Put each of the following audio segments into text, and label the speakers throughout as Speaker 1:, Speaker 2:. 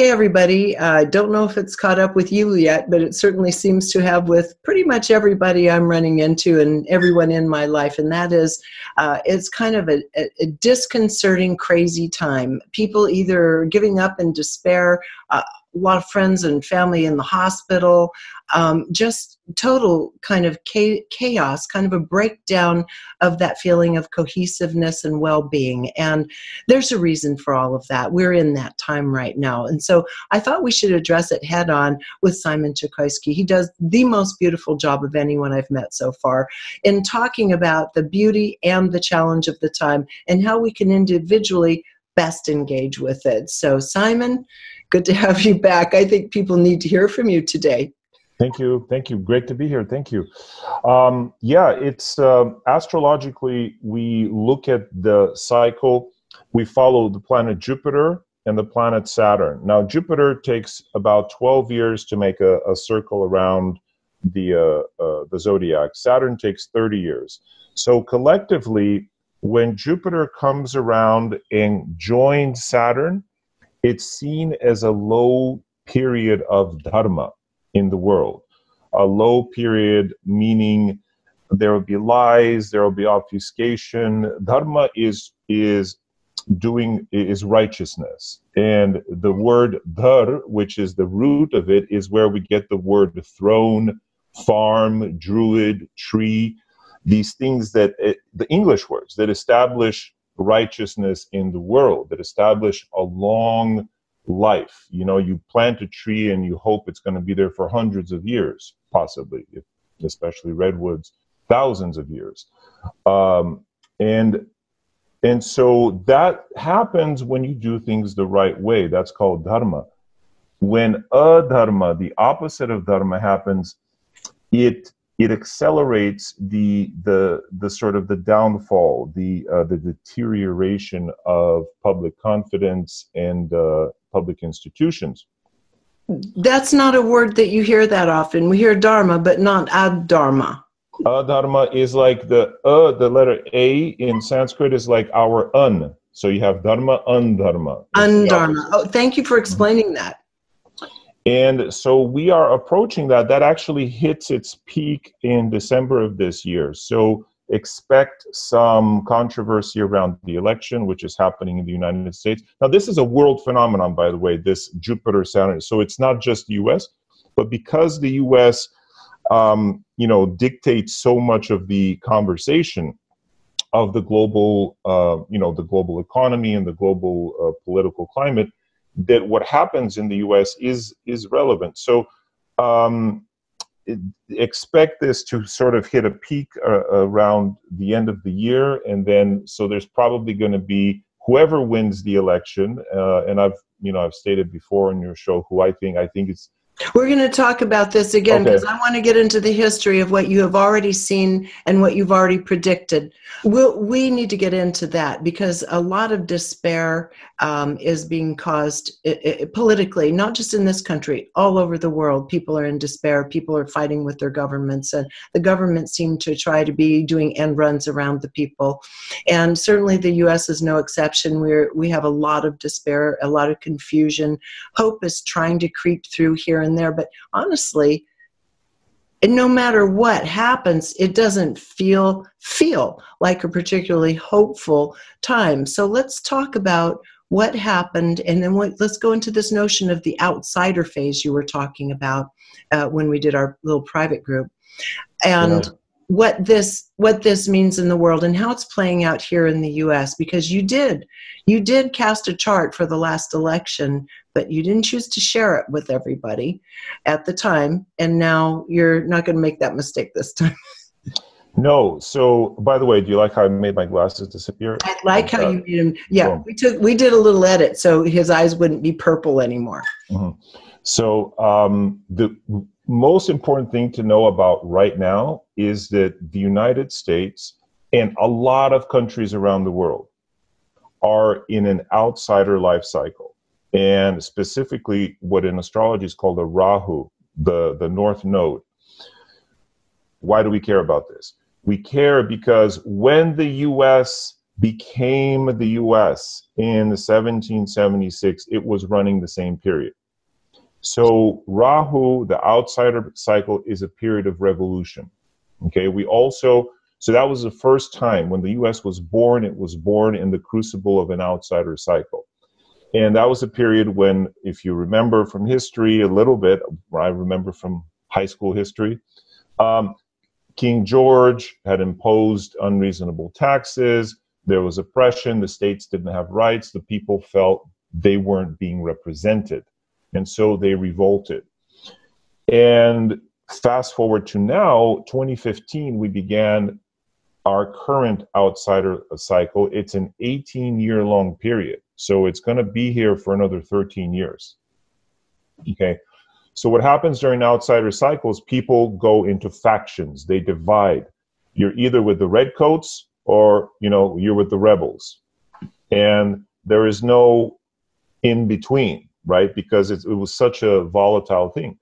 Speaker 1: Okay, everybody. I uh, don't know if it's caught up with you yet, but it certainly seems to have with pretty much everybody I'm running into and everyone in my life. And that is, uh, it's kind of a, a, disconcerting, crazy time. People either giving up in despair, uh, a lot of friends and family in the hospital, um, just total kind of chaos, kind of a breakdown of that feeling of cohesiveness and well being. And there's a reason for all of that. We're in that time right now. And so I thought we should address it head on with Simon Chokoisky. He does the most beautiful job of anyone I've met so far in talking about the beauty and the challenge of the time and how we can individually best engage with it. So, Simon, good to have you back. I think people need to hear from you today.
Speaker 2: Thank you. Thank you. Great to be here. Thank you. Um, yeah, it's uh, astrologically, we look at the cycle, we follow the planet Jupiter and the planet Saturn. Now, Jupiter takes about 12 years to make a, a circle around the, uh, uh, the zodiac, Saturn takes 30 years. So, collectively, when Jupiter comes around and joins Saturn, it's seen as a low period of dharma in the world. A low period meaning there will be lies, there will be obfuscation. Dharma is is doing is righteousness. And the word dhar, which is the root of it, is where we get the word throne, farm, druid, tree, these things that it, the English words that establish righteousness in the world, that establish a long life. You know, you plant a tree and you hope it's going to be there for hundreds of years, possibly, especially redwoods, thousands of years. Um, and and so that happens when you do things the right way. That's called dharma. When adharma, the opposite of dharma, happens, it it accelerates the the the sort of the downfall, the uh, the deterioration of public confidence and uh, public institutions.
Speaker 1: That's not a word that you hear that often. We hear dharma, but not adharma.
Speaker 2: Adharma is like the uh, the letter A in Sanskrit is like our un. So you have dharma, undharma.
Speaker 1: Undharma. Oh, thank you for explaining that.
Speaker 2: And so we are approaching that. That actually hits its peak in December of this year. So expect some controversy around the election, which is happening in the United States. Now, this is a world phenomenon, by the way, this Jupiter Saturn. So it's not just the US, but because the US, um, you know, dictates so much of the conversation of the global, uh, you know, the global economy and the global uh, political climate, that what happens in the US is is relevant. So um, expect this to sort of hit a peak uh, around the end of the year, and then so there's probably going to be whoever wins the election, uh, and I've you know I've stated before on your show who I think I think it's
Speaker 1: we're going to talk about this again because okay. I want to get into the history of what you have already seen and what you've already predicted. We'll, we need to get into that because a lot of despair um, is being caused it, it, politically, not just in this country, all over the world. People are in despair. People are fighting with their governments, and the governments seem to try to be doing end runs around the people. And certainly, the U.S. is no exception. We're we have a lot of despair, a lot of confusion. Hope is trying to creep through here and there, but honestly, no matter what happens it doesn't feel feel like a particularly hopeful time so let's talk about what happened and then what, let's go into this notion of the outsider phase you were talking about uh, when we did our little private group and yeah. what this what this means in the world and how it's playing out here in the US because you did you did cast a chart for the last election but you didn't choose to share it with everybody at the time and now you're not going to make that mistake this time
Speaker 2: No. So, by the way, do you like how I made my glasses disappear?
Speaker 1: I like how uh, you made them. Yeah, boom. we took we did a little edit so his eyes wouldn't be purple anymore.
Speaker 2: Mm-hmm. So, um, the most important thing to know about right now is that the United States and a lot of countries around the world are in an outsider life cycle, and specifically what in astrology is called a Rahu, the the North Node. Why do we care about this? We care because when the US became the US in the 1776, it was running the same period. So Rahu, the outsider cycle, is a period of revolution. Okay, we also, so that was the first time when the US was born, it was born in the crucible of an outsider cycle. And that was a period when, if you remember from history a little bit, I remember from high school history, um, King George had imposed unreasonable taxes. There was oppression. The states didn't have rights. The people felt they weren't being represented. And so they revolted. And fast forward to now, 2015, we began our current outsider cycle. It's an 18 year long period. So it's going to be here for another 13 years. Okay. So what happens during outsider cycles, people go into factions. They divide. You're either with the redcoats or, you know, you're with the rebels. And there is no in between right? Because it, it was such a volatile thing.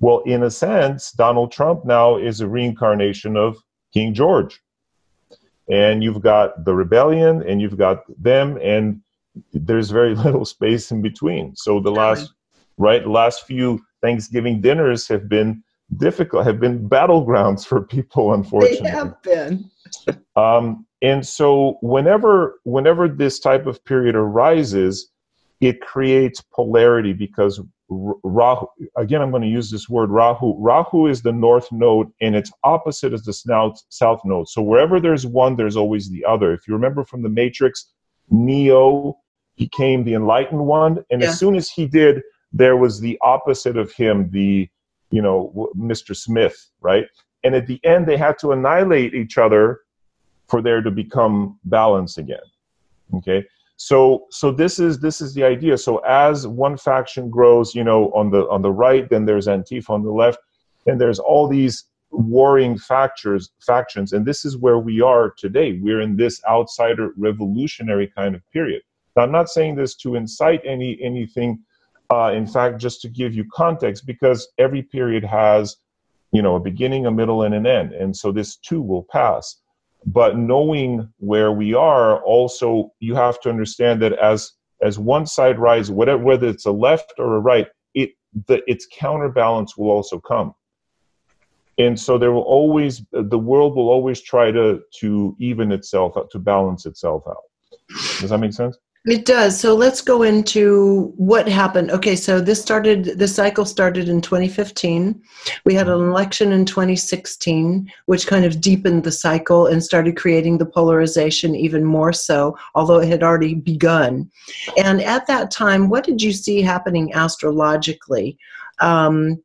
Speaker 2: Well, in a sense, Donald Trump now is a reincarnation of King George. And you've got the rebellion and you've got them, and there's very little space in between. So the last, right, last few Thanksgiving dinners have been difficult, have been battlegrounds for people, unfortunately.
Speaker 1: They have been.
Speaker 2: um, and so whenever whenever this type of period arises, it creates polarity because Rahu, again, I'm going to use this word Rahu. Rahu is the north node and its opposite is the south, south node. So wherever there's one, there's always the other. If you remember from the Matrix, Neo became the enlightened one. And yeah. as soon as he did, there was the opposite of him, the, you know, Mr. Smith, right? And at the end, they had to annihilate each other for there to become balance again. Okay. So so this is this is the idea. So as one faction grows, you know, on the on the right, then there's Antifa on the left, and there's all these warring factors factions, and this is where we are today. We're in this outsider revolutionary kind of period. Now, I'm not saying this to incite any anything. Uh, in fact, just to give you context, because every period has, you know, a beginning, a middle, and an end, and so this too will pass but knowing where we are also you have to understand that as as one side rises whatever whether it's a left or a right it the its counterbalance will also come and so there will always the world will always try to to even itself out to balance itself out does that make sense
Speaker 1: it does. So let's go into what happened. Okay, so this started, the cycle started in 2015. We had an election in 2016, which kind of deepened the cycle and started creating the polarization even more so, although it had already begun. And at that time, what did you see happening astrologically? Um,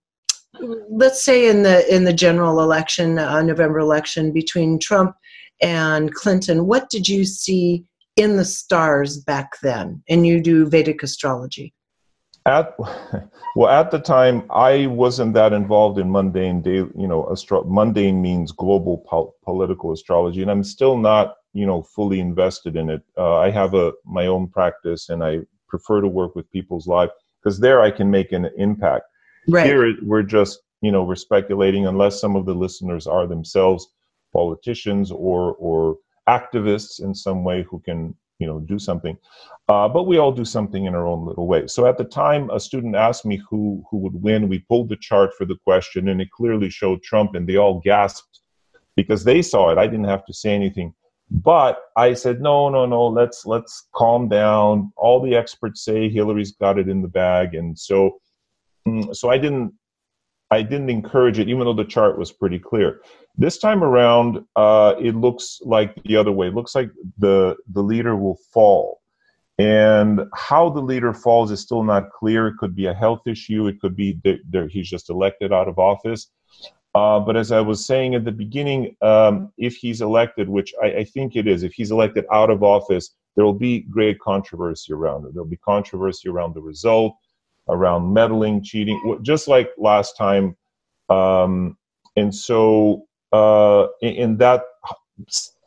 Speaker 1: let's say in the in the general election, uh, November election between Trump and Clinton, what did you see in the stars back then, and you do Vedic astrology?
Speaker 2: At well, at the time, I wasn't that involved in mundane day. You know, astro- mundane means global po- political astrology, and I'm still not, you know, fully invested in it. Uh, I have a my own practice, and I prefer to work with people's lives because there I can make an impact. Right. Here, we're just, you know, we're speculating unless some of the listeners are themselves politicians or or activists in some way who can you know do something. Uh, but we all do something in our own little way. So at the time a student asked me who who would win. We pulled the chart for the question and it clearly showed trump and they all gasped because they saw it. I didn't have to say anything. But i said no no no. Let's let's calm down. All the experts say hillary's got it in the bag. And so so i didn't i didn't encourage it even though the chart was pretty clear this time around, uh, it looks like the other way. It looks like the the leader will fall, and how the leader falls is still not clear. It could be a health issue. It could be that he's just elected out of office. Uh, but as I was saying at the beginning, um, if he's elected, which I, I, think it is, if he's elected out of office, there will be great controversy around it. There'll be controversy around the result, around meddling, cheating, just like last time. Um, and so uh, and that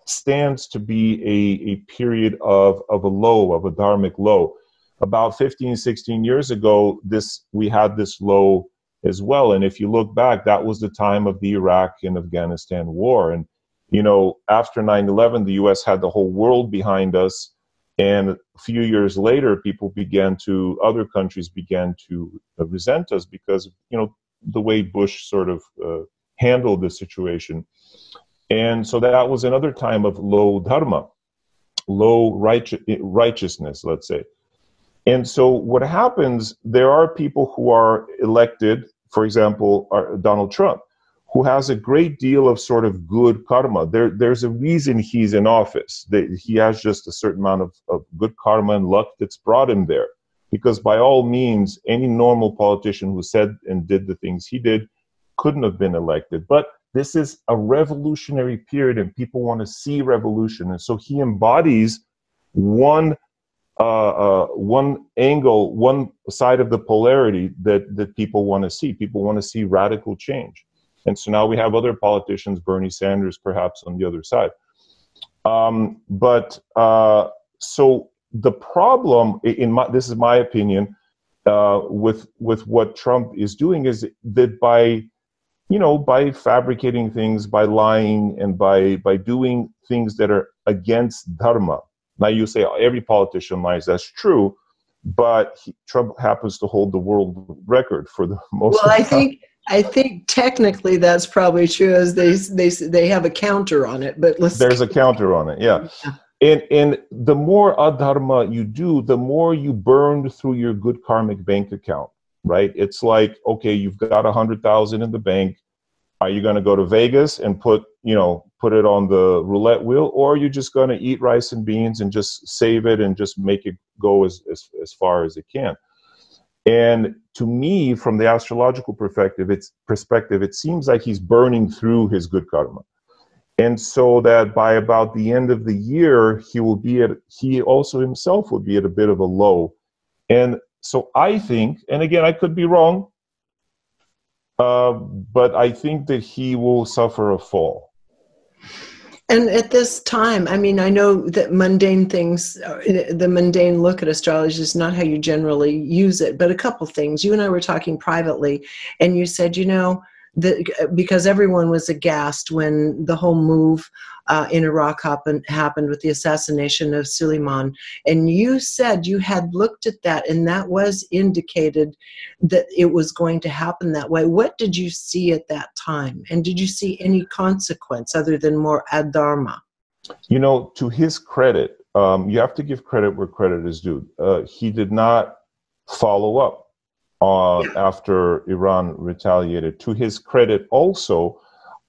Speaker 2: stands to be a, a period of, of a low, of a dharmic low. About 15, 16 years ago, this we had this low as well. And if you look back, that was the time of the Iraq and Afghanistan war. And you know, after 9 11, the US had the whole world behind us. And a few years later, people began to, other countries began to uh, resent us because, you know, the way Bush sort of uh, handled the situation. And so that was another time of low dharma, low righteousness, let's say. And so what happens, there are people who are elected, for example, Donald Trump who has a great deal of sort of good karma. There, there's a reason he's in office. That he has just a certain amount of, of good karma and luck that's brought him there. Because by all means, any normal politician who said and did the things he did couldn't have been elected. But this is a revolutionary period, and people want to see revolution. And so he embodies one uh, uh, one angle, one side of the polarity that that people want to see. People want to see radical change. And so now we have other politicians, Bernie Sanders perhaps on the other side. Um, but uh, so the problem, in my, this is my opinion, uh, with with what Trump is doing is that by you know by fabricating things, by lying, and by by doing things that are against dharma. Now you say oh, every politician lies. That's true, but he, Trump happens to hold the world record for the most.
Speaker 1: Well, I think I think technically that's probably true, as they they they have a counter on it. But let's
Speaker 2: there's a counter on it, yeah. yeah. And and the more adharma you do, the more you burn through your good karmic bank account, right? It's like okay, you've got a hundred thousand in the bank. Are you going to go to Vegas and put you know put it on the roulette wheel, or are you just going to eat rice and beans and just save it and just make it go as as, as far as it can? And to me, from the astrological perspective, it's perspective, it seems like he's burning through his good karma. And so that by about the end of the year, he will be at he also himself will be at a bit of a low. And so I think, and again, I could be wrong, uh, but I think that he will suffer a fall.
Speaker 1: And at this time, I mean, I know that mundane things, uh, the mundane look at astrology is not how you generally use it, but a couple things. You and I were talking privately, and you said, you know, that because everyone was aghast when the whole move uh, in Iraq happened, happened with the assassination of Suleiman. And you said you had looked at that and that was indicated that it was going to happen that way. What did you see at that time? And did you see any consequence other than more adharma?
Speaker 2: You know, to his credit, um, you have to give credit where credit is due. Uh, he did not follow up uh, after Iran retaliated. To his credit, also,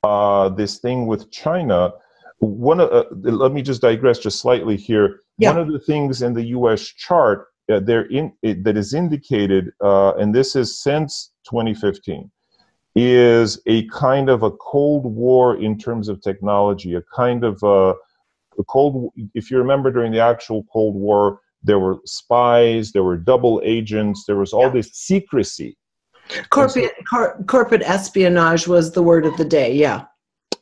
Speaker 2: uh, this thing with China one of, uh, let me just digress just slightly here. Yeah. One of the things in the U.S. chart uh, there in it, that is indicated, uh, and this is since 2015, is a kind of a cold war in terms of technology, a kind of a, uh, a cold. If you remember, during the actual Cold War, there were spies, there were double agents, there was all yeah. this secrecy.
Speaker 1: Corporate cor- corporate espionage was the word of the day. Yeah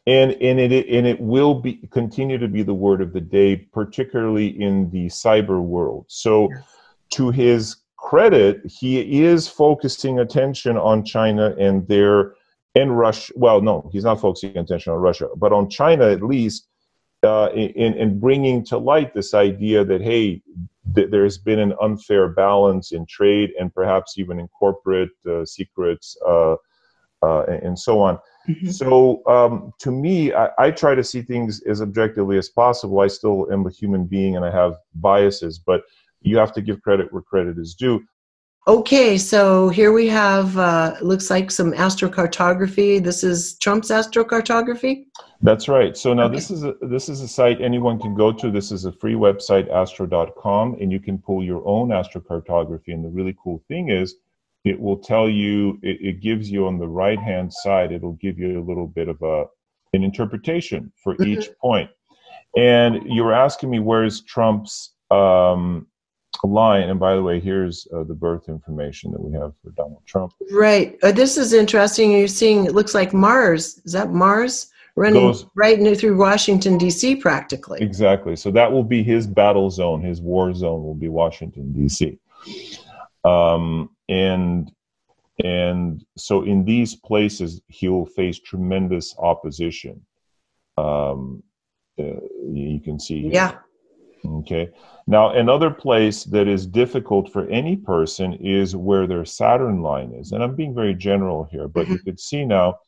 Speaker 2: and and it and it will be continue to be the word of the day, particularly in the cyber world. So, to his credit, he is focusing attention on China and their and Russia. Well, no, he's not focusing attention on Russia, but on China at least, uh, in in bringing to light this idea that hey, th- there's been an unfair balance in trade and perhaps even in corporate uh, secrets uh, uh and, and so on. Mm-hmm. So um, to me, I, I, try to see things as objectively as possible. I still am a human being and I have biases, but you have to give credit where credit is due.
Speaker 1: Okay, so here we have uh, looks like some astrocartography. This is Trump's astrocartography.
Speaker 2: That's right. So now okay. this is a, this is a site anyone can go to. This is a free website, astro.com, and you can pull your own astrocartography. And the really cool thing is it will tell you it, it gives you on the right hand side it'll give you a little bit of a an interpretation for mm-hmm. each point and you were asking me where's trump's um, line and by the way here's uh, the birth information that we have for donald trump.
Speaker 1: Right. Uh, this is interesting. You're seeing it looks like mars. Is that mars? Running Goes, right through washington d.c practically.
Speaker 2: Exactly. So that will be his battle zone. His war zone will be washington d.c um, and and so in these places he will face tremendous opposition. Um, uh, you can see. Here.
Speaker 1: Yeah.
Speaker 2: Okay. Now, another place that is difficult for any person is where their Saturn line is. And I'm being very general here, but mm-hmm. you could see now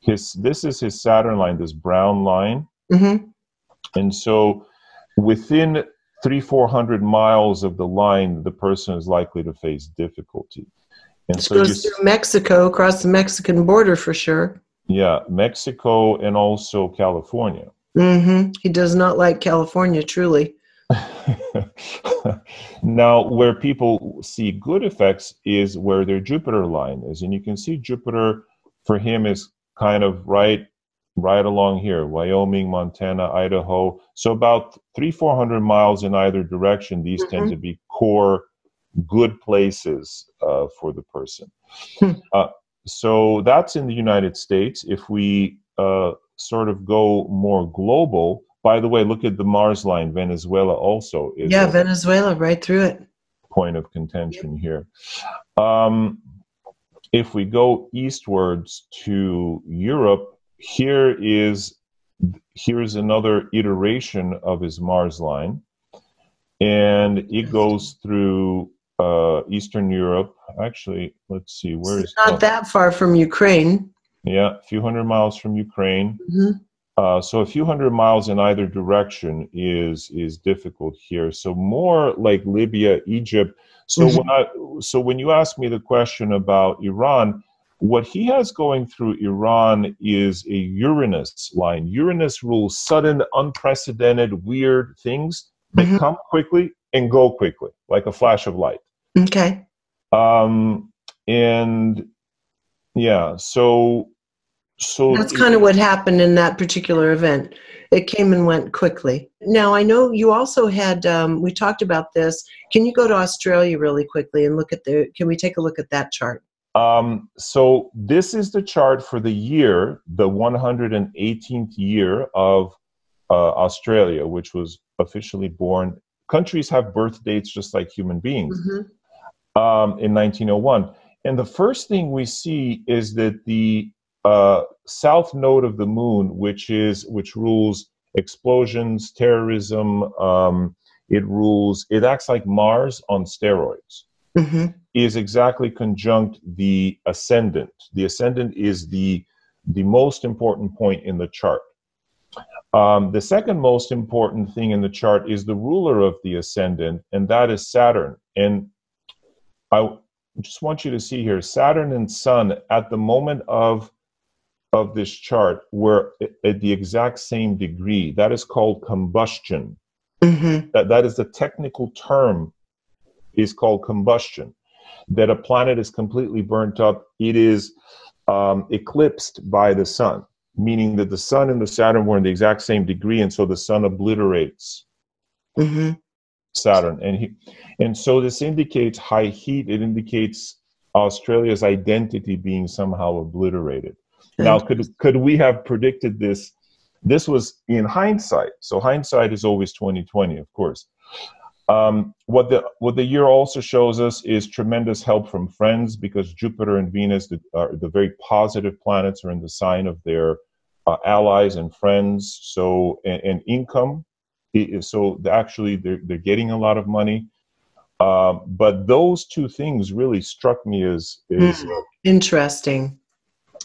Speaker 2: his this is his Saturn line, this brown line. Mm-hmm. And so within three, four hundred miles of the line, the person is likely to face difficulty.
Speaker 1: And this so goes through Mexico, across the Mexican border for sure.
Speaker 2: Yeah, Mexico and also California.
Speaker 1: Mm-hmm. He does not like California, truly.
Speaker 2: now, where people see good effects is where their Jupiter line is, and you can see Jupiter for him is kind of right, right along here: Wyoming, Montana, Idaho. So about three, four hundred miles in either direction. These mm-hmm. tend to be core, good places uh, for the person. Hmm. uh, so that's in the United States. If we uh, sort of go more global, by the way, look at the Mars line. Venezuela also
Speaker 1: is. Yeah, Venezuela, right through it.
Speaker 2: Point of contention here. Um, if we go eastwards to Europe, here is here's another iteration of his Mars line, and it goes through uh, Eastern Europe. Actually, let's see, where is
Speaker 1: not that far from Ukraine.
Speaker 2: Yeah, a few hundred miles from Ukraine. Mm-hmm. Uh, so a few hundred miles in either direction is is difficult here. So more like Libya, Egypt. So mm-hmm. when I so when you ask me the question about Iran, what he has going through Iran is a Uranus line. Uranus rules sudden, unprecedented, weird things that mm-hmm. come quickly and go quickly, like a flash of light.
Speaker 1: Okay.
Speaker 2: Um, and yeah, so so
Speaker 1: that's kind of what happened in that particular event. It came and went quickly. Now I know you also had. Um, we talked about this. Can you go to Australia really quickly and look at the? Can we take a look at that chart?
Speaker 2: Um, so this is the chart for the year, the 118th year of uh, Australia, which was officially born. Countries have birth dates just like human beings. Mm-hmm. Um, in 1901, and the first thing we see is that the uh, south node of the moon, which is which rules explosions, terrorism. Um, it rules. It acts like Mars on steroids. Mm-hmm. Is exactly conjunct the ascendant. The ascendant is the the most important point in the chart. Um, the second most important thing in the chart is the ruler of the ascendant, and that is Saturn. And I just want you to see here Saturn and Sun at the moment of of this chart were at the exact same degree. That is called combustion. Mm-hmm. That, that is the technical term is called combustion. That a planet is completely burnt up. It is um, eclipsed by the sun, meaning that the sun and the Saturn were in the exact same degree, and so the sun obliterates mm-hmm. Saturn. And he, and so this indicates high heat. It indicates Australia's identity being somehow obliterated. Now, could could we have predicted this? This was in hindsight. So hindsight is always twenty twenty, of course. Um, what the what the year also shows us is tremendous help from friends because Jupiter and Venus, the, are the very positive planets, are in the sign of their uh, allies and friends. So and, and income, so actually they're they're getting a lot of money. Um, but those two things really struck me as, as
Speaker 1: mm, interesting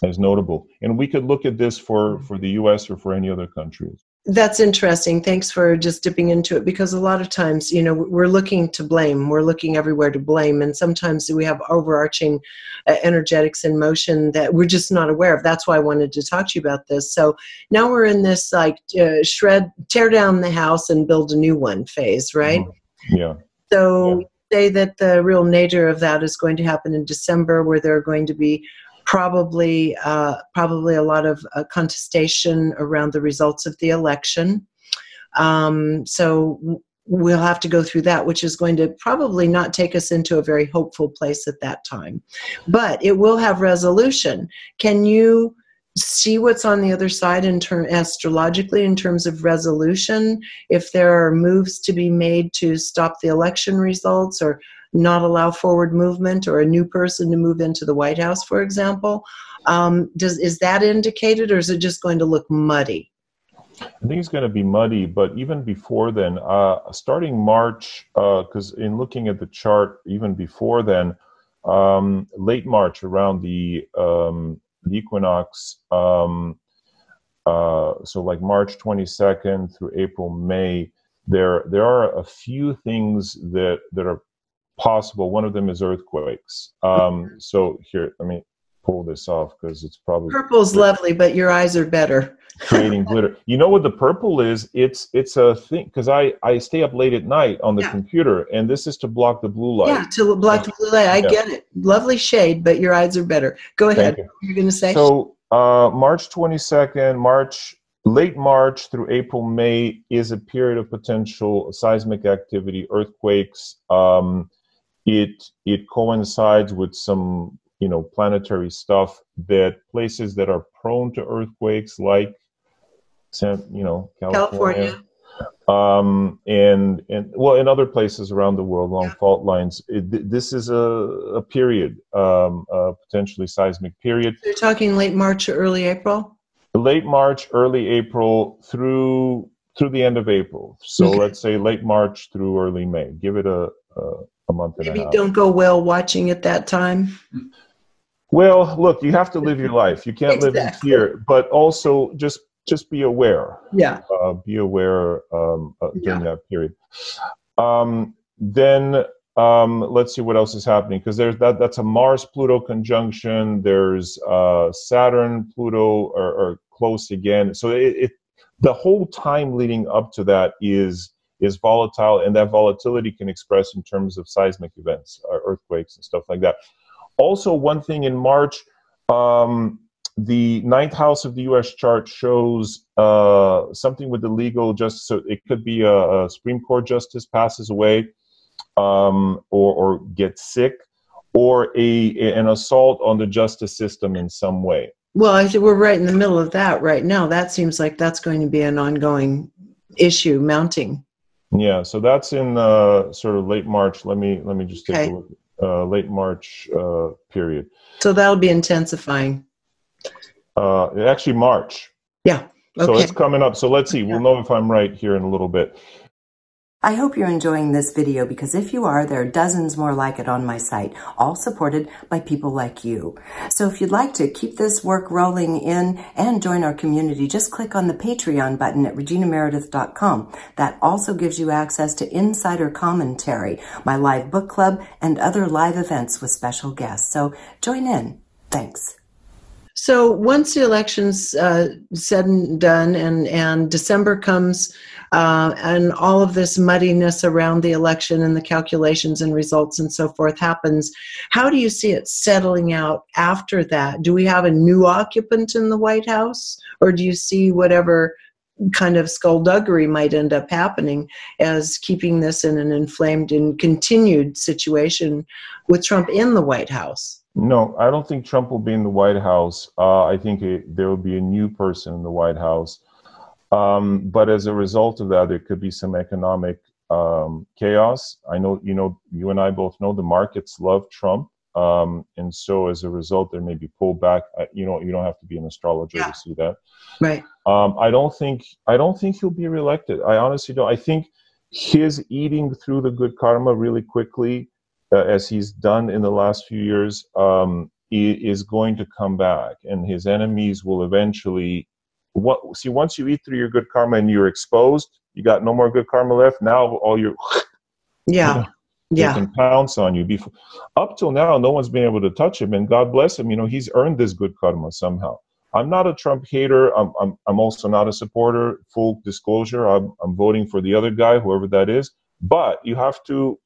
Speaker 2: as notable. And we could look at this for, for the US or for any other countries.
Speaker 1: That's interesting. Thanks for just dipping into it because a lot of times, you know, we're looking to blame. We're looking everywhere to blame. And sometimes we have overarching uh, energetics in motion that we're just not aware of. That's why I wanted to talk to you about this. So now we're in this like uh, shred, tear down the house and build a new one phase, right?
Speaker 2: Mm-hmm. Yeah.
Speaker 1: So yeah. say that the real nature of that is going to happen in December where there are going to be probably uh, probably a lot of uh, contestation around the results of the election. Um, so we'll have to go through that, which is going to probably not take us into a very hopeful place at that time. But it will have resolution. Can you see what's on the other side in term astrologically in terms of resolution? If there are moves to be made to stop the election results or not allow forward movement or a new person to move into the White House, for example. Um, does is that indicated, or is it just going to look muddy?
Speaker 2: I think it's going to be muddy, but even before then, uh, starting March, because uh, in looking at the chart, even before then, um, late March around the, um, the equinox, um, uh, so like March 22nd through April, May, there there are a few things that that are possible. One of them is earthquakes. Um, so here, let me pull this off because it's probably
Speaker 1: purple's lovely, but your eyes are better.
Speaker 2: creating glitter. You know what the purple is? It's it's a thing because I I stay up late at night on the yeah. computer, and this is to block the blue light.
Speaker 1: Yeah, to block the blue light. I yeah. get it. Lovely shade, but your eyes are better. Go ahead. You. You're going to say
Speaker 2: so. Uh, March 22nd, March late March through April, May is a period of potential seismic activity, earthquakes. Um, it it coincides with some you know planetary stuff that places that are prone to earthquakes, like you know California. California. Um, and and well, in other places around the world along yeah. fault lines, it, this is a, a period, um, a potentially seismic period.
Speaker 1: You're talking late March or early April
Speaker 2: late March, early April through through the end of April. So okay. let's say late March through early May. Give it a a, a month
Speaker 1: Maybe
Speaker 2: and a half.
Speaker 1: don't go well watching at that time.
Speaker 2: Well, look, you have to live your life. You can't exactly. live in fear, but also just just be aware.
Speaker 1: Yeah.
Speaker 2: Uh, be aware um, uh, during yeah. that period. Um, then um, let's see what else is happening because there's that that's a Mars Pluto conjunction. There's uh, Saturn Pluto are, are, close again. So it, it, the whole time leading up to that is is volatile, and that volatility can express in terms of seismic events, uh, earthquakes, and stuff like that. Also, one thing in March, um, the ninth house of the U.S. chart shows uh, something with the legal justice. So it could be a, a Supreme Court justice passes away um, or, or get sick or a, an assault on the justice system in some way.
Speaker 1: Well, I think we're right in the middle of that right now. That seems like that's going to be an ongoing issue mounting.
Speaker 2: Yeah, so that's in uh, sort of late March. Let me let me just take okay. a look. Uh, late March uh, period.
Speaker 1: So that'll be intensifying.
Speaker 2: Uh, actually, March.
Speaker 1: Yeah.
Speaker 2: Okay. So it's coming up. So let's see. We'll know if I'm right here in a little bit.
Speaker 3: I hope you're enjoying this video because if you are, there are dozens more like it on my site, all supported by people like you. So if you'd like to keep this work rolling in and join our community, just click on the Patreon button at reginameredith.com. That also gives you access to insider commentary, my live book club, and other live events with special guests. So join in. Thanks.
Speaker 1: So once the election's uh, said and done, and and December comes, uh, and all of this muddiness around the election and the calculations and results and so forth happens, how do you see it settling out after that? Do we have a new occupant in the White House, or do you see whatever kind of skullduggery might end up happening as keeping this in an inflamed and continued situation with Trump in the White House?
Speaker 2: No, I don't think Trump will be in the White House. Uh, I think it, there will be a new person in the White House. Um, but as a result of that, there could be some economic um, chaos. I know, you know, you and I both know the markets love Trump. Um, and so as a result, there may be pullback. You know, you don't have to be an astrologer yeah. to see that.
Speaker 1: Right.
Speaker 2: Um, I don't think, I don't think he'll be reelected. I honestly don't. I think his eating through the good karma really quickly as he's done in the last few years, um, is going to come back, and his enemies will eventually. What see? Once you eat through your good karma and you're exposed, you got no more good karma left. Now all your
Speaker 1: yeah. You know, yeah.
Speaker 2: Can pounce on you. Before, up till now, no one's been able to touch him, and God bless him. You know, he's earned this good karma somehow. I'm not a Trump hater. I'm, I'm, I'm also not a supporter. Full disclosure, I'm, I'm voting for the other guy, whoever that is. But you have to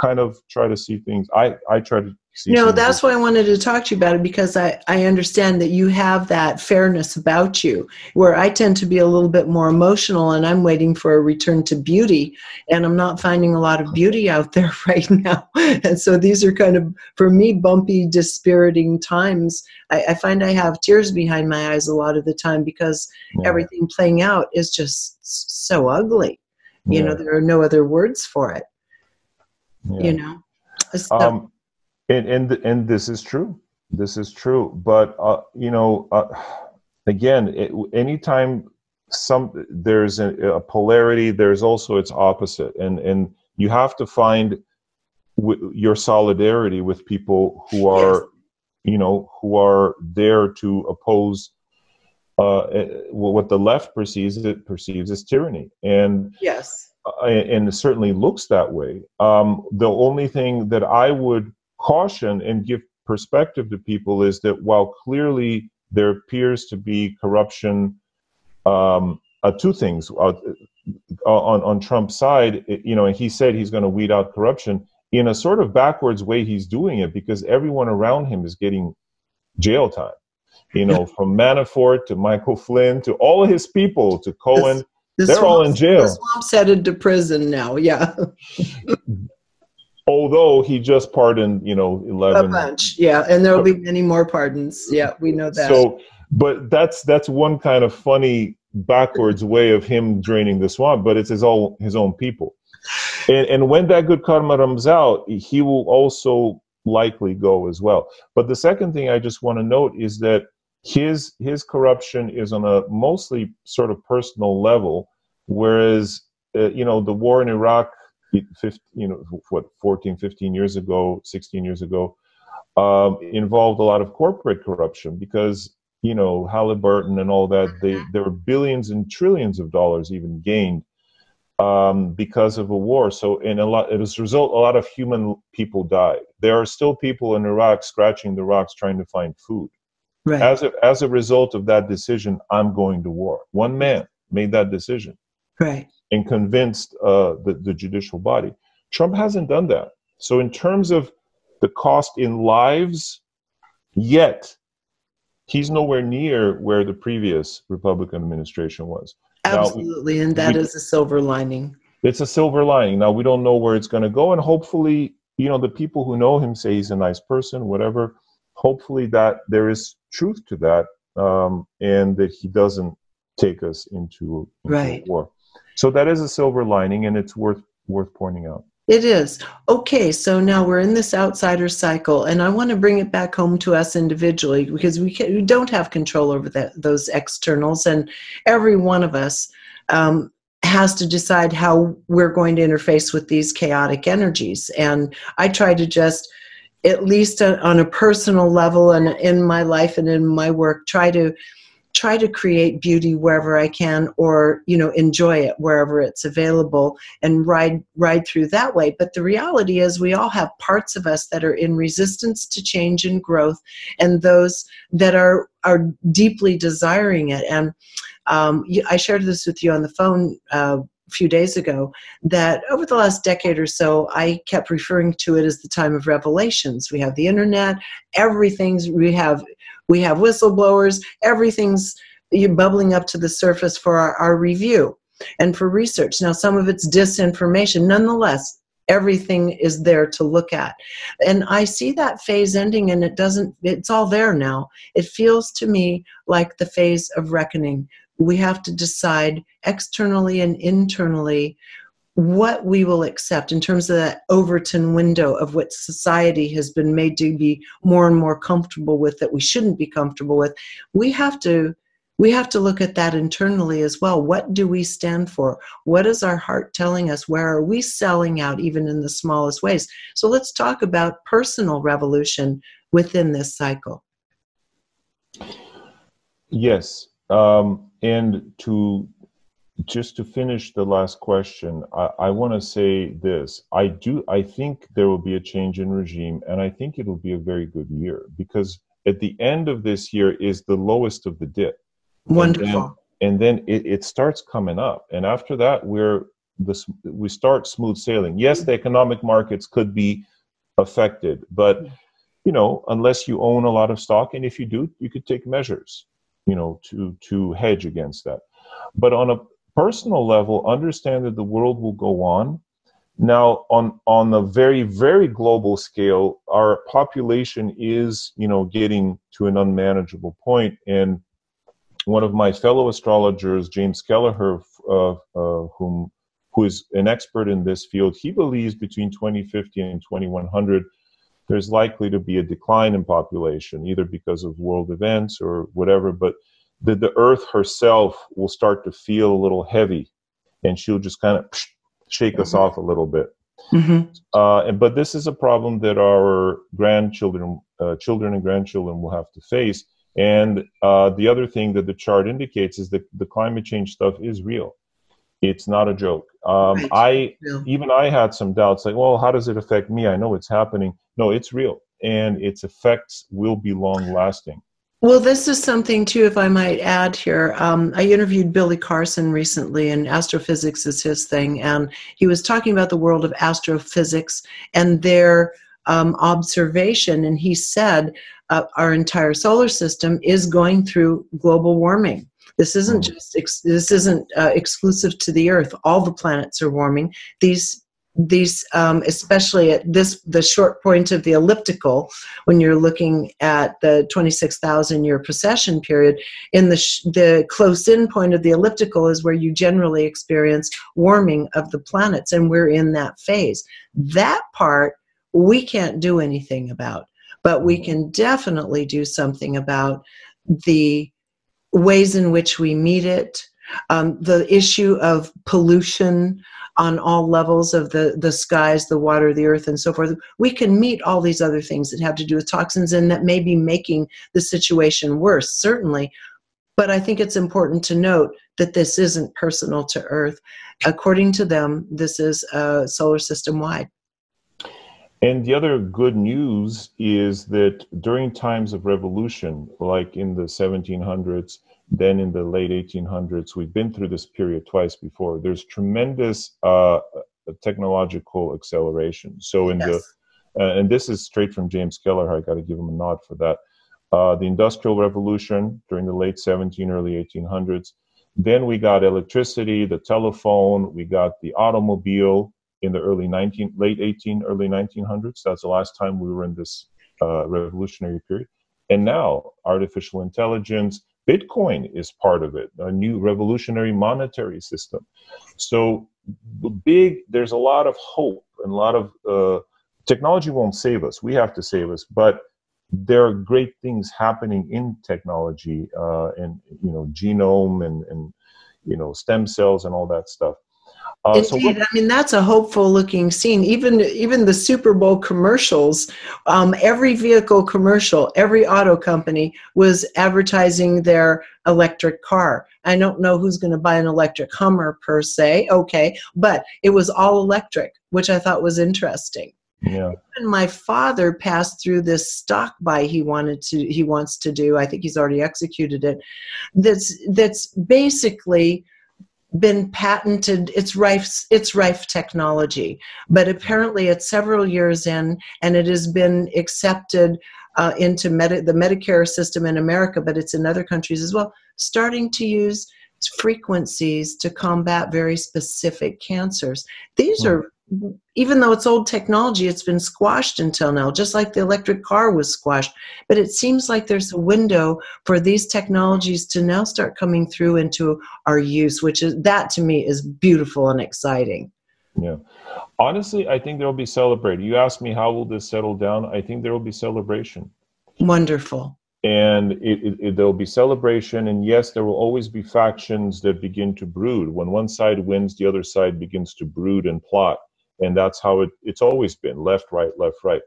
Speaker 2: kind of try to see things. I I try to see.
Speaker 1: No, that's why I wanted to talk to you about it because I I understand that you have that fairness about you, where I tend to be a little bit more emotional, and I'm waiting for a return to beauty, and I'm not finding a lot of beauty out there right now. And so these are kind of for me bumpy, dispiriting times. I, I find I have tears behind my eyes a lot of the time because yeah. everything playing out is just so ugly. You yeah. know, there are no other words for it yeah. you know so,
Speaker 2: um, and and and this is true this is true but uh, you know uh, again it, anytime some there's a, a, polarity. There's also its opposite, and and you have to find w- your solidarity with people who are, yes. you know, who are there to oppose uh, eh, what the left perceives it perceives as tyranny, and
Speaker 1: yes,
Speaker 2: and it certainly looks that way. Um, the only thing that I would caution and give perspective to people is that while clearly there appears to be corruption, um, uh, two things uh, on on Trump's side, you know, and he said he's going to weed out corruption in a sort of backwards way. He's doing it because everyone around him is getting jail time. You know, from Manafort to Michael Flynn to all of his people to Cohen. The they're all in jail. The
Speaker 1: swamp's headed to prison now. Yeah.
Speaker 2: Although he just pardoned, you know, eleven.
Speaker 1: A bunch, yeah, and there will be uh, many more pardons. Yeah, we know that.
Speaker 2: So, but that's that's one kind of funny backwards way of him draining the swamp. But it's his own his own people, and and when that good karma comes out, he will also likely go as well. But the second thing I just want to note is that his his corruption is on a mostly sort of personal level, whereas uh, you know the war in Iraq 15, you know, what, 14, 15 years ago, 16 years ago, um, involved a lot of corporate corruption because, you know, Halliburton and all that, they, mm-hmm. there were billions and trillions of dollars even gained um, because of a war. So, in a lot, as a result, a lot of human people died. There are still people in Iraq scratching the rocks trying to find food. Right. As a, as a result of that decision, I'm going to war. One man made that decision.
Speaker 1: Right
Speaker 2: and convinced uh, the, the judicial body. Trump hasn't done that. So, in terms of the cost in lives, yet he's nowhere near where the previous Republican administration was.
Speaker 1: Absolutely, now, and that we, is a silver lining.
Speaker 2: It's a silver lining. Now we don't know where it's going to go, and hopefully, you know, the people who know him say he's a nice person, whatever. Hopefully, that there is truth to that, um, and that he doesn't take us into, into
Speaker 1: right.
Speaker 2: war. So that is a silver lining, and it's worth worth pointing out.
Speaker 1: It is. Okay, so now we're in this outsider cycle, and I want to bring it back home to us individually because we, can, we don't have control over that, those externals, and every one of us um, has to decide how we're going to interface with these chaotic energies. And I try to just, at least on a personal level and in my life and in my work, try to try to create beauty wherever I can or you know enjoy it wherever it's available and ride ride through that way. But the reality is we all have parts of us that are in resistance to change and growth and those that are are deeply desiring it. And um, I shared this with you on the phone uh, few days ago that over the last decade or so, I kept referring to it as the time of revelations. We have the internet, everything's, we have we have whistleblowers, everything's bubbling up to the surface for our, our review and for research. Now, some of it's disinformation. Nonetheless, everything is there to look at. And I see that phase ending and it doesn't, it's all there now. It feels to me like the phase of reckoning. We have to decide externally and internally what we will accept in terms of that Overton window of what society has been made to be more and more comfortable with that we shouldn't be comfortable with. We have to we have to look at that internally as well. What do we stand for? What is our heart telling us? Where are we selling out, even in the smallest ways? So let's talk about personal revolution within this cycle.
Speaker 2: Yes. Um, and to just to finish the last question, I, I want to say this. I do. I think there will be a change in regime, and I think it will be a very good year because at the end of this year is the lowest of the dip.
Speaker 1: Wonderful.
Speaker 2: And then, and then it, it starts coming up, and after that, we're the we start smooth sailing. Yes, the economic markets could be affected, but you know, unless you own a lot of stock, and if you do, you could take measures, you know, to to hedge against that. But on a personal level, understand that the world will go on. Now, on on a very very global scale, our population is you know getting to an unmanageable point, and one of my fellow astrologers, James Kelleher, uh, uh, whom who is an expert in this field, he believes between 2050 and 2100 there's likely to be a decline in population, either because of world events or whatever. But that the earth herself will start to feel a little heavy and she'll just kind of shake mm-hmm. us off a little bit. Mm-hmm. Uh, and, but this is a problem that our grandchildren, uh, children and grandchildren will have to face. And uh, the other thing that the chart indicates is that the climate change stuff is real. It's not a joke. Um, right. I yeah. even I had some doubts, like, well, how does it affect me? I know it's happening. No, it's real, and its effects will be long lasting.
Speaker 1: Well, this is something too, if I might add here. Um, I interviewed Billy Carson recently, and astrophysics is his thing, and he was talking about the world of astrophysics and their um, observation. And he said uh, our entire solar system is going through global warming. This isn't hmm. just ex- this isn't uh, exclusive to the Earth. All the planets are warming. These these um, especially at this the short point of the elliptical when you're looking at the 26,000 year precession period in the sh- the close in point of the elliptical is where you generally experience warming of the planets and we're in that phase. That part we can't do anything about but we can definitely do something about the ways in which we meet it. Um, the issue of pollution on all levels of the, the skies, the water, the earth, and so forth. We can meet all these other things that have to do with toxins and that may be making the situation worse, certainly. But I think it's important to note that this isn't personal to Earth. According to them, this is uh, solar system wide.
Speaker 2: And the other good news is that during times of revolution, like in the 1700s, then in the late 1800s, we've been through this period twice before. There's tremendous uh, uh technological acceleration. So in yes. the uh, and this is straight from James Kelleher. I got to give him a nod for that. Uh, the Industrial Revolution during the late 17, early 1800s. Then we got electricity, the telephone. We got the automobile in the early 19, late 18, early 1900s. That's the last time we were in this uh, revolutionary period. And now artificial intelligence, Bitcoin is part of it, a new revolutionary monetary system. So big, there's a lot of hope and a lot of uh, technology won't save us. We have to save us, but there are great things happening in technology uh, and you know genome and and you know stem cells and all that stuff.
Speaker 1: Uh, Indeed, so I mean that's a hopeful looking scene. Even even the Super Bowl commercials, um, every vehicle commercial, every auto company was advertising their electric car. I don't know who's going to buy an electric Hummer per se, okay, but it was all electric, which I thought was interesting.
Speaker 2: Yeah.
Speaker 1: Even my father passed through this stock buy he wanted to he wants to do. I think he's already executed it. That's that's basically been patented it's rife it's rife technology but apparently it's several years in and it has been accepted uh, into Medi- the medicare system in america but it's in other countries as well starting to use frequencies to combat very specific cancers these hmm. are even though it's old technology, it's been squashed until now, just like the electric car was squashed. But it seems like there's a window for these technologies to now start coming through into our use, which is that to me is beautiful and exciting.
Speaker 2: Yeah. Honestly, I think there will be celebration. You asked me how will this settle down? I think there will be celebration.
Speaker 1: Wonderful.
Speaker 2: And it, it, it, there will be celebration, and yes, there will always be factions that begin to brood. When one side wins, the other side begins to brood and plot and that's how it, it's always been left right left right.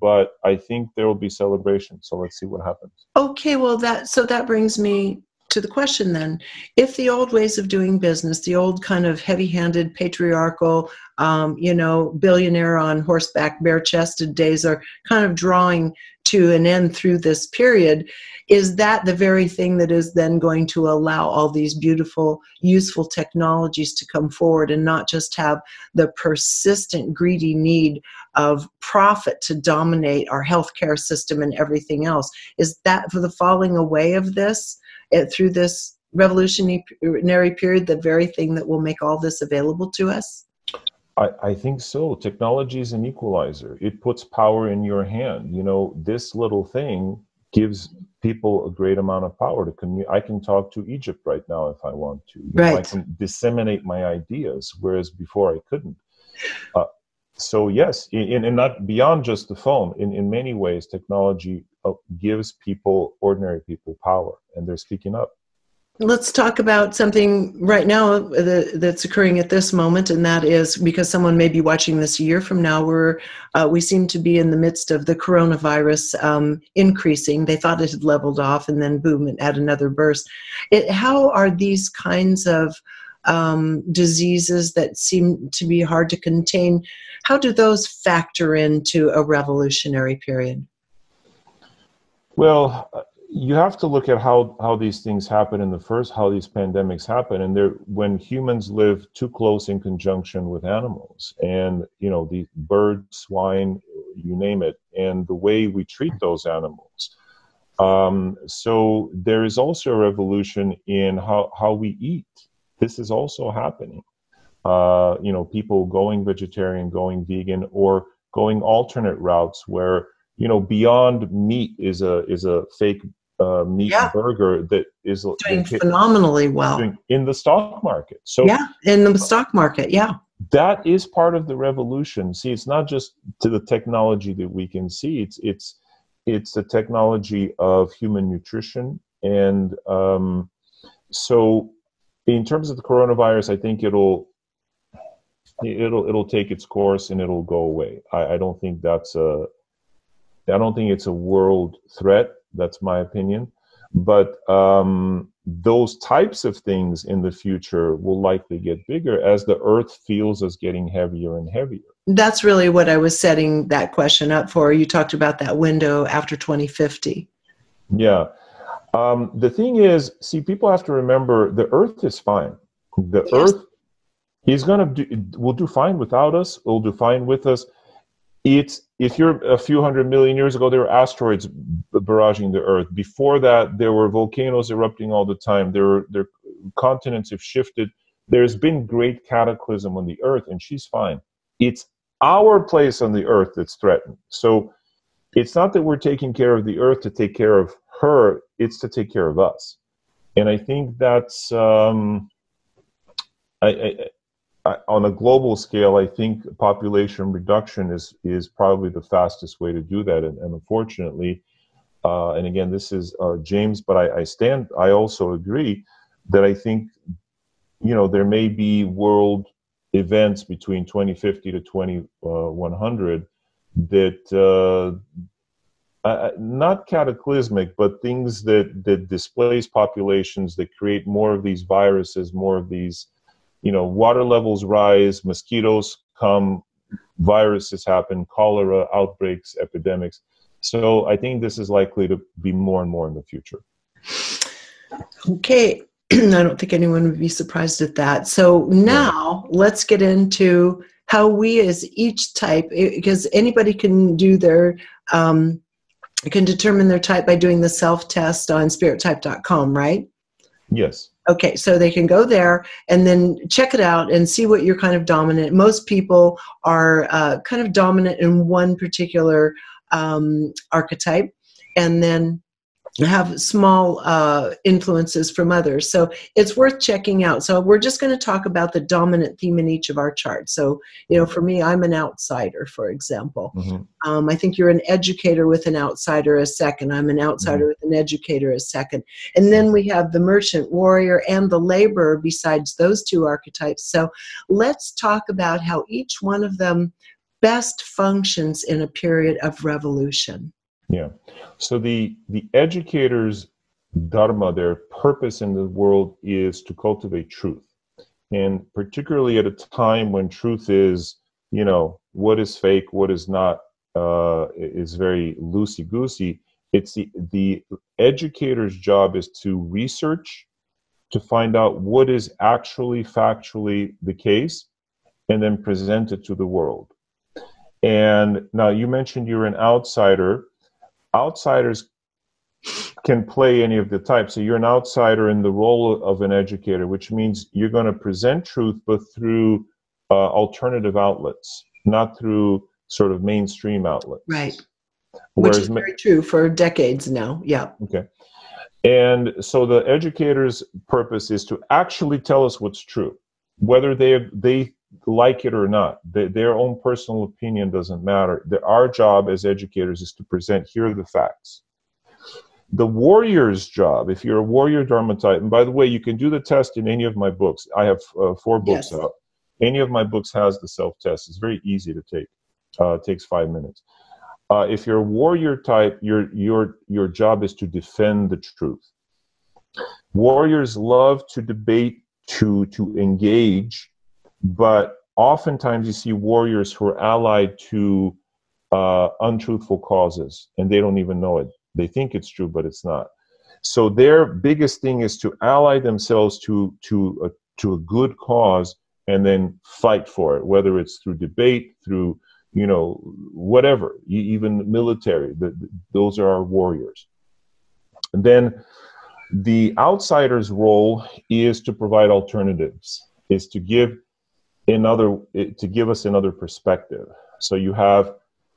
Speaker 2: But i think there will be celebration so let's see what happens.
Speaker 1: Okay well that so that brings me to the question then if the old ways of doing business the old kind of heavy-handed patriarchal um, you know billionaire on horseback bare-chested days are kind of drawing to an end through this period is that the very thing that is then going to allow all these beautiful useful technologies to come forward and not just have the persistent greedy need of profit to dominate our healthcare system and everything else? Is that for the falling away of this through this revolutionary period the very thing that will make all this available to us?
Speaker 2: I, I, think so. Technology is an equalizer. It puts power in your hand. You know, this little thing gives people a great amount of power to communicate. I can talk to Egypt right now if I want to. You
Speaker 1: right. Know,
Speaker 2: I can disseminate my ideas, whereas before I couldn't. Uh, so yes, in, in not beyond just the phone, in, in many ways, technology gives people, ordinary people, power, and they're speaking up.
Speaker 1: let's talk about something right now that's occurring at this moment, and that is because someone may be watching this a year from now, where uh, we seem to be in the midst of the coronavirus um, increasing. They thought it had leveled off, and then boom, it had another burst. It, how are these kinds of um, diseases that seem to be hard to contain? How do those factor into a revolutionary period?
Speaker 2: Well, you have to look at how how these things happen in the first how these pandemics happen and they're when humans live too close in conjunction with animals and you know the bird swine you name it and the way we treat those animals. Um, so there is also a revolution in how how we eat. This is also happening. Uh, you know people going vegetarian going vegan or going alternate routes where you know beyond meat is a is a fake uh, meat yeah. burger that is
Speaker 1: doing phenomenally well
Speaker 2: in the stock market. So
Speaker 1: yeah, in the stock market, yeah.
Speaker 2: That is part of the revolution. See, it's not just to the technology that we can see. It's it's it's the technology of human nutrition, and um, so in terms of the coronavirus, I think it'll it'll it'll take its course and it'll go away. I, I don't think that's a I don't think it's a world threat. That's my opinion. But um, those types of things in the future will likely get bigger as the Earth feels as getting heavier and heavier.
Speaker 1: That's really what I was setting that question up for. You talked about that window after 2050.
Speaker 2: Yeah. Um, the thing is, see, people have to remember the Earth is fine. The yes. Earth is going to do, will do fine without us. Will do fine with us it's if you're a few hundred million years ago, there were asteroids barraging the Earth. Before that, there were volcanoes erupting all the time. There were there continents have shifted. There's been great cataclysm on the Earth, and she's fine. It's our place on the Earth that's threatened. So it's not that we're taking care of the Earth to take care of her. It's to take care of us. And I think that's um, I, I on a global scale, I think population reduction is is probably the fastest way to do that. And, and unfortunately, uh, and again, this is uh, James, but I, I, stand. I also agree that I think, you know, there may be world events between 2050 to 2100 that. Uh, not cataclysmic, but things that that displace populations that create more of these viruses, more of these you know, water levels rise, mosquitoes come, viruses happen, cholera outbreaks, epidemics. So I think this is likely to be more and more in the future.
Speaker 1: Okay. I don't think anyone would be surprised at that. So now yeah. let's get into how we as each type, because anybody can do their, um, can determine their type by doing the self test on spirittype.com, right?
Speaker 2: Yes.
Speaker 1: Okay, so they can go there and then check it out and see what you're kind of dominant. Most people are uh, kind of dominant in one particular um, archetype, and then have small uh, influences from others. So it's worth checking out. So we're just going to talk about the dominant theme in each of our charts. So, you know, for me, I'm an outsider, for example. Mm-hmm. Um, I think you're an educator with an outsider as second. I'm an outsider mm-hmm. with an educator as second. And then we have the merchant, warrior, and the laborer besides those two archetypes. So let's talk about how each one of them best functions in a period of revolution.
Speaker 2: Yeah. So the the educators' dharma, their purpose in the world is to cultivate truth, and particularly at a time when truth is, you know, what is fake, what is not, uh, is very loosey goosey. It's the the educator's job is to research, to find out what is actually factually the case, and then present it to the world. And now you mentioned you're an outsider outsiders can play any of the types. So you're an outsider in the role of an educator, which means you're going to present truth, but through uh, alternative outlets, not through sort of mainstream outlets.
Speaker 1: Right. Whereas which is very true for decades now. Yeah.
Speaker 2: Okay. And so the educator's purpose is to actually tell us what's true, whether they they like it or not. They, their own personal opinion doesn't matter. The, our job as educators is to present here are the facts. the warrior's job, if you're a warrior Dharma type, and by the way, you can do the test in any of my books. I have uh, four books yes. out. Any of my books has the self test. It's very easy to take. Uh, it takes five minutes. Uh, if you're a warrior type, your your your job is to defend the truth. Warriors love to debate, to to engage, but oftentimes you see warriors who are allied to uh, untruthful causes, and they don't even know it. They think it's true, but it's not. So their biggest thing is to ally themselves to to a, to a good cause and then fight for it, whether it's through debate, through you know whatever, even military. The, the, those are our warriors. And then the outsider's role is to provide alternatives, is to give another to give us another perspective. So you have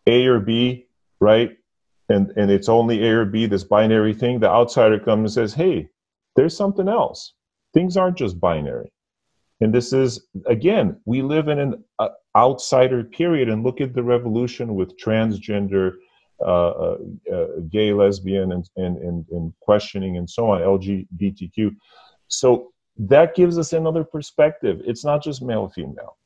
Speaker 2: A or B, right? and and it's only A or B, this binary thing, the outsider comes and says, "Hey, there's something else. Things aren't just binary." And this is again, we live in an uh, outsider period, and look at the revolution with transgender, uh, uh, uh gay, lesbian, and, and and and questioning and so on, LGBTQ. So that gives us another perspective. It's not just male female.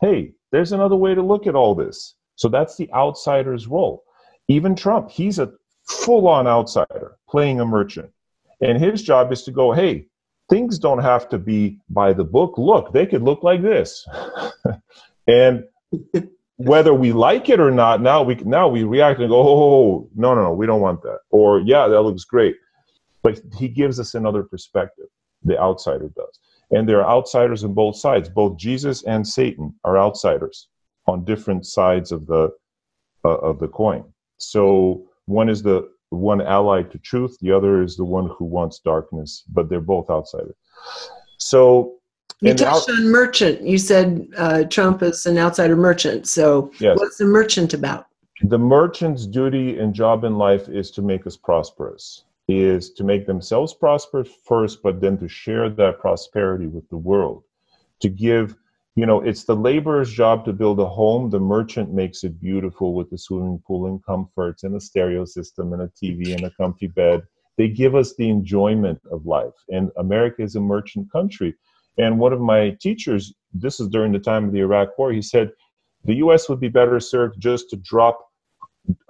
Speaker 2: Hey, there's another way to look at all this. So that's the outsider's role even Trump, he's a full on outsider playing a merchant. And his job is to go, hey, things don't have to be by the book. Look, they could look like this. and whether we like it or not, now we now we react and go, oh, oh, oh, no, no, no, we don't want that. Or yeah, that looks great. But he gives us another perspective. The outsider does. And there are outsiders on both sides. Both Jesus and Satan are outsiders on different sides of the uh, of the coin. So one is the one allied to truth, the other is the one who wants darkness, but they're both outsiders. So
Speaker 1: you touched out- on merchant. You said uh, Trump is an outsider merchant. So yes. what's the merchant about?
Speaker 2: The merchant's duty and job in life is to make us prosperous, is to make themselves prosperous first, but then to share that prosperity with the world, to give you know, it's the laborer's job to build a home. The merchant makes it beautiful with the swimming pool and comforts and a stereo system and a TV and a comfy bed. They give us the enjoyment of life. And America is a merchant country. And one of my teachers, this is during the time of the Iraq War, he said, the US would be better served just to drop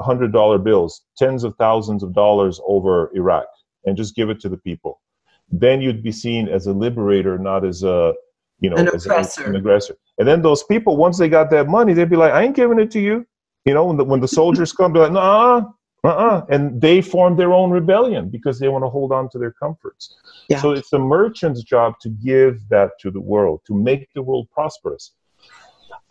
Speaker 2: $100 bills, tens of thousands of dollars over Iraq, and just give it to the people. Then you'd be seen as a liberator, not as a you know,
Speaker 1: an aggressor.
Speaker 2: An aggressor. And then those people, once they got that money, they'd be like, I ain't giving it to you. You know, when the, when the soldiers come, they're like, nah, uh-uh. And they form their own rebellion because they want to hold on to their comforts. Yeah. So it's the merchant's job to give that to the world, to make the world prosperous.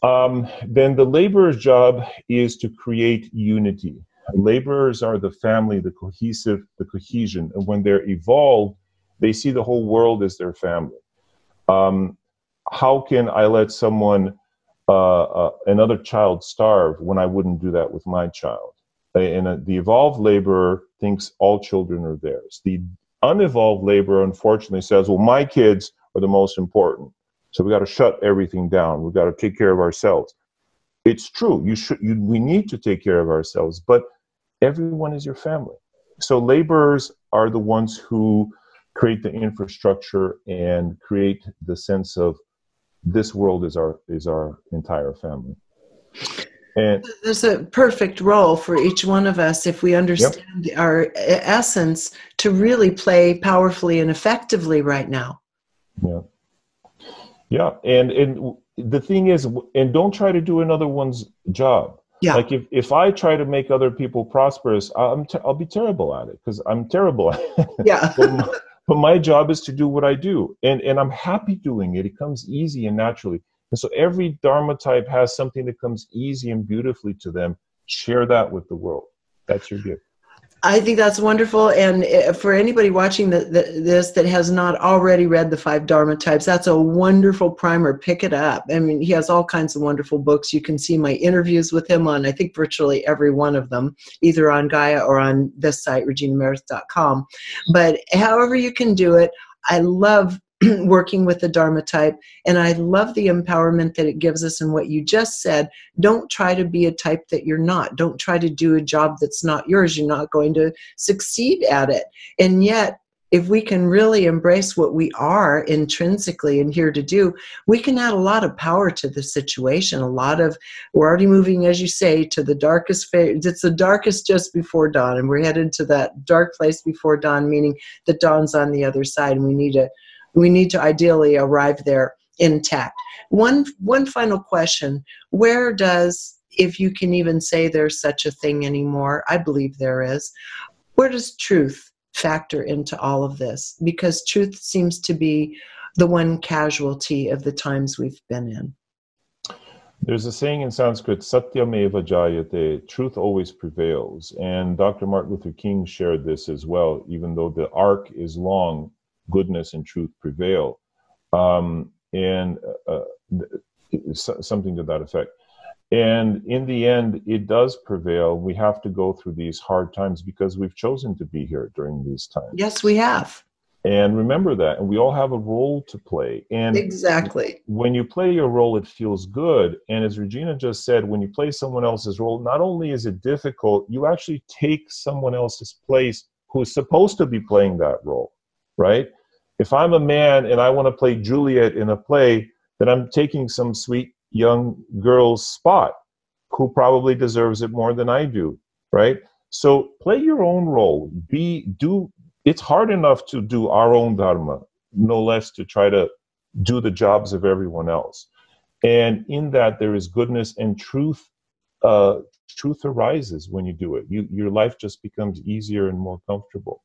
Speaker 2: Um, then the laborer's job is to create unity. Laborers are the family, the cohesive, the cohesion. And when they're evolved, they see the whole world as their family. Um, how can I let someone, uh, uh, another child starve when I wouldn't do that with my child? And uh, the evolved laborer thinks all children are theirs. The unevolved laborer, unfortunately, says, well, my kids are the most important. So we got to shut everything down. We've got to take care of ourselves. It's true. You should. You, we need to take care of ourselves, but everyone is your family. So laborers are the ones who create the infrastructure and create the sense of this world is our is our entire family
Speaker 1: and there's a perfect role for each one of us if we understand yep. our essence to really play powerfully and effectively right now
Speaker 2: yeah yeah and and the thing is and don't try to do another one's job yeah. Like if, if I try to make other people prosperous, I'm t- I'll be terrible at it because I'm terrible at it.
Speaker 1: Yeah.
Speaker 2: but my job is to do what I do, and and I'm happy doing it. It comes easy and naturally. And so every Dharma type has something that comes easy and beautifully to them. Share that with the world. That's your gift.
Speaker 1: I think that's wonderful. And eh, for anybody watching the, the, this that has not already read the five Dharma types, that's a wonderful primer. Pick it up. I mean, he has all kinds of wonderful books. You can see my interviews with him on, I think, virtually every one of them, either on Gaia or on this site, reginameredith.com. But however you can do it, I love working with the Dharma type. And I love the empowerment that it gives us and what you just said. Don't try to be a type that you're not. Don't try to do a job that's not yours. You're not going to succeed at it. And yet, if we can really embrace what we are intrinsically and here to do, we can add a lot of power to the situation. A lot of, we're already moving, as you say, to the darkest phase. It's the darkest just before dawn, and we're headed to that dark place before dawn, meaning the dawn's on the other side, and we need to, we need to ideally arrive there intact. One, one final question: Where does, if you can even say there's such a thing anymore, I believe there is. Where does truth factor into all of this because truth seems to be the one casualty of the times we've been in.
Speaker 2: There's a saying in Sanskrit, Satyameva Jayate, truth always prevails. And Dr. Martin Luther King shared this as well. Even though the arc is long, goodness and truth prevail. Um, and uh, uh something to that effect. And in the end, it does prevail. We have to go through these hard times because we've chosen to be here during these times.
Speaker 1: Yes, we have.
Speaker 2: And remember that. And we all have a role to play. And
Speaker 1: exactly.
Speaker 2: When you play your role, it feels good. And as Regina just said, when you play someone else's role, not only is it difficult, you actually take someone else's place who's supposed to be playing that role, right? If I'm a man and I want to play Juliet in a play, then I'm taking some sweet young girl's spot who probably deserves it more than I do, right? So play your own role. Be do it's hard enough to do our own dharma, no less to try to do the jobs of everyone else. And in that there is goodness and truth uh, truth arises when you do it. You, your life just becomes easier and more comfortable.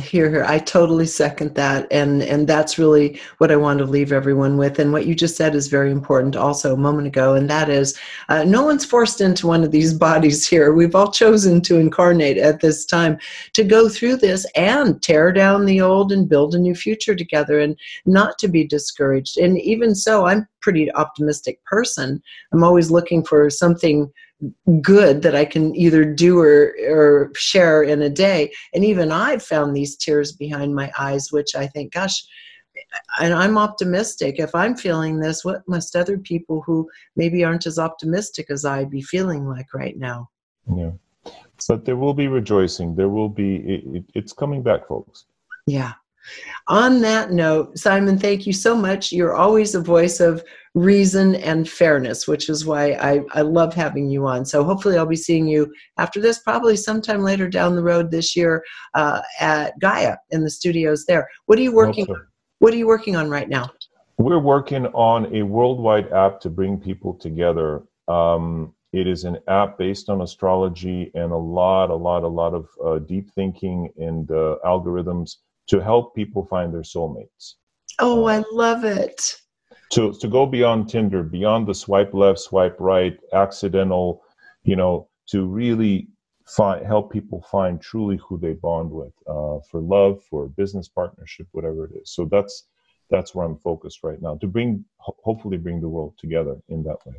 Speaker 1: Here, here. I totally second that, and and that's really what I want to leave everyone with. And what you just said is very important, also a moment ago, and that is, uh, no one's forced into one of these bodies here. We've all chosen to incarnate at this time to go through this and tear down the old and build a new future together, and not to be discouraged. And even so, I'm pretty optimistic person. I'm always looking for something good that I can either do or, or share in a day. And even I've found these tears behind my eyes, which I think, gosh, and I'm optimistic. If I'm feeling this, what must other people who maybe aren't as optimistic as I be feeling like right now?
Speaker 2: Yeah. But there will be rejoicing. There will be, it, it's coming back, folks.
Speaker 1: Yeah. On that note, Simon, thank you so much. You're always a voice of reason and fairness, which is why I, I love having you on. So hopefully, I'll be seeing you after this, probably sometime later down the road this year uh, at Gaia in the studios there. What are you working? on? What are you working on right now?
Speaker 2: We're working on a worldwide app to bring people together. Um, it is an app based on astrology and a lot, a lot, a lot of uh, deep thinking and uh, algorithms to help people find their soulmates.
Speaker 1: Oh, I love it.
Speaker 2: To to go beyond Tinder, beyond the swipe left, swipe right, accidental, you know, to really find help people find truly who they bond with uh, for love, for business partnership, whatever it is. So that's that's where I'm focused right now to bring hopefully bring the world together in that way.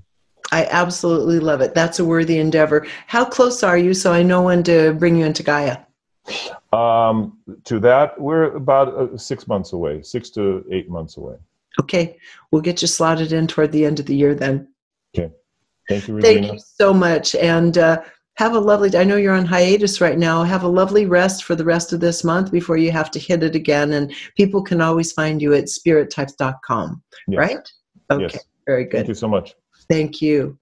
Speaker 1: I absolutely love it. That's a worthy endeavor. How close are you so I know when to bring you into Gaia?
Speaker 2: Um, to that, we're about uh, six months away, six to eight months away.
Speaker 1: Okay, we'll get you slotted in toward the end of the year then.
Speaker 2: Okay, thank you, Regina.
Speaker 1: Thank you so much, and uh, have a lovely. I know you're on hiatus right now. Have a lovely rest for the rest of this month before you have to hit it again. And people can always find you at spirittypes.com, yes. right? Okay, yes. very good.
Speaker 2: Thank you so much.
Speaker 1: Thank you.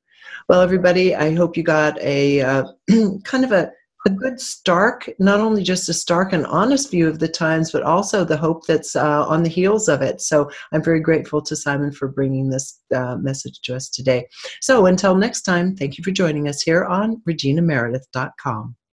Speaker 1: Well, everybody, I hope you got a uh, kind of a a good stark, not only just a stark and honest view of the times, but also the hope that's uh, on the heels of it. So I'm very grateful to Simon for bringing this uh, message to us today. So until next time, thank you for joining us here on reginameredith.com.